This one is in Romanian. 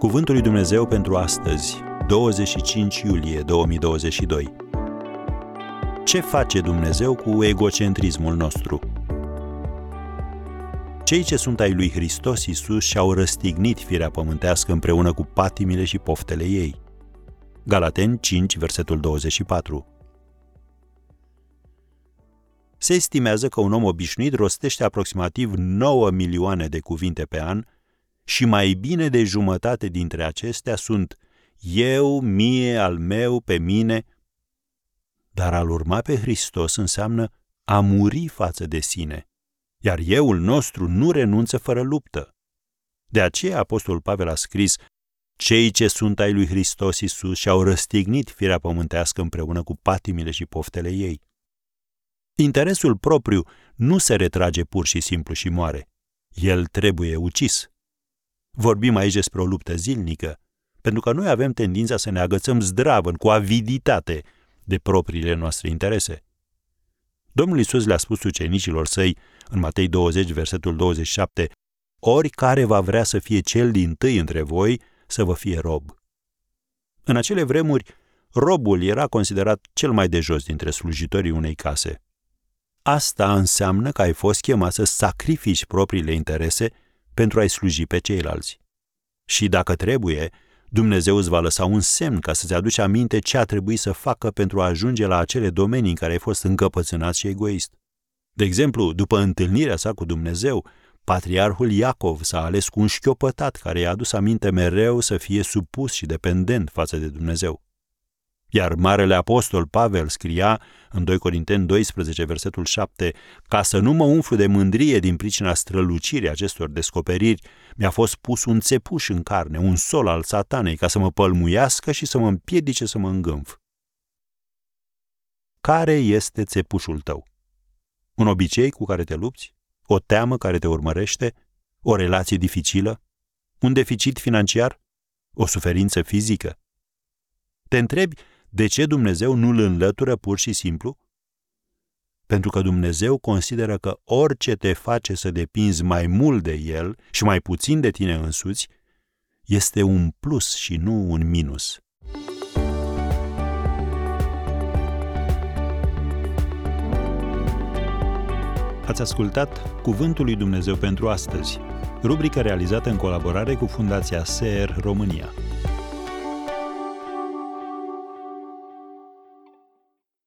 Cuvântul lui Dumnezeu pentru astăzi, 25 iulie 2022. Ce face Dumnezeu cu egocentrismul nostru? Cei ce sunt ai lui Hristos Iisus și-au răstignit firea pământească împreună cu patimile și poftele ei. Galaten 5, versetul 24. Se estimează că un om obișnuit rostește aproximativ 9 milioane de cuvinte pe an și mai bine de jumătate dintre acestea sunt eu, mie, al meu, pe mine. Dar al urma pe Hristos înseamnă a muri față de sine, iar euul nostru nu renunță fără luptă. De aceea Apostolul Pavel a scris cei ce sunt ai lui Hristos Isus și-au răstignit firea pământească împreună cu patimile și poftele ei. Interesul propriu nu se retrage pur și simplu și moare. El trebuie ucis. Vorbim aici despre o luptă zilnică, pentru că noi avem tendința să ne agățăm zdravăn, cu aviditate, de propriile noastre interese. Domnul Isus le-a spus ucenicilor săi, în Matei 20, versetul 27, oricare va vrea să fie cel din tâi între voi, să vă fie rob. În acele vremuri, robul era considerat cel mai de jos dintre slujitorii unei case. Asta înseamnă că ai fost chemat să sacrifici propriile interese pentru a-i sluji pe ceilalți. Și dacă trebuie, Dumnezeu îți va lăsa un semn ca să-ți aduci aminte ce a trebuit să facă pentru a ajunge la acele domenii în care ai fost încăpățânat și egoist. De exemplu, după întâlnirea sa cu Dumnezeu, patriarhul Iacov s-a ales cu un șchiopătat care i-a adus aminte mereu să fie supus și dependent față de Dumnezeu. Iar Marele Apostol Pavel scria în 2 Corinteni 12, versetul 7, ca să nu mă umflu de mândrie din pricina strălucirii acestor descoperiri, mi-a fost pus un țepuș în carne, un sol al satanei, ca să mă pălmuiască și să mă împiedice să mă îngânf. Care este țepușul tău? Un obicei cu care te lupți? O teamă care te urmărește? O relație dificilă? Un deficit financiar? O suferință fizică? Te întrebi de ce Dumnezeu nu îl înlătură pur și simplu? Pentru că Dumnezeu consideră că orice te face să depinzi mai mult de El și mai puțin de tine însuți, este un plus și nu un minus. Ați ascultat Cuvântul lui Dumnezeu pentru astăzi, rubrica realizată în colaborare cu Fundația SER România.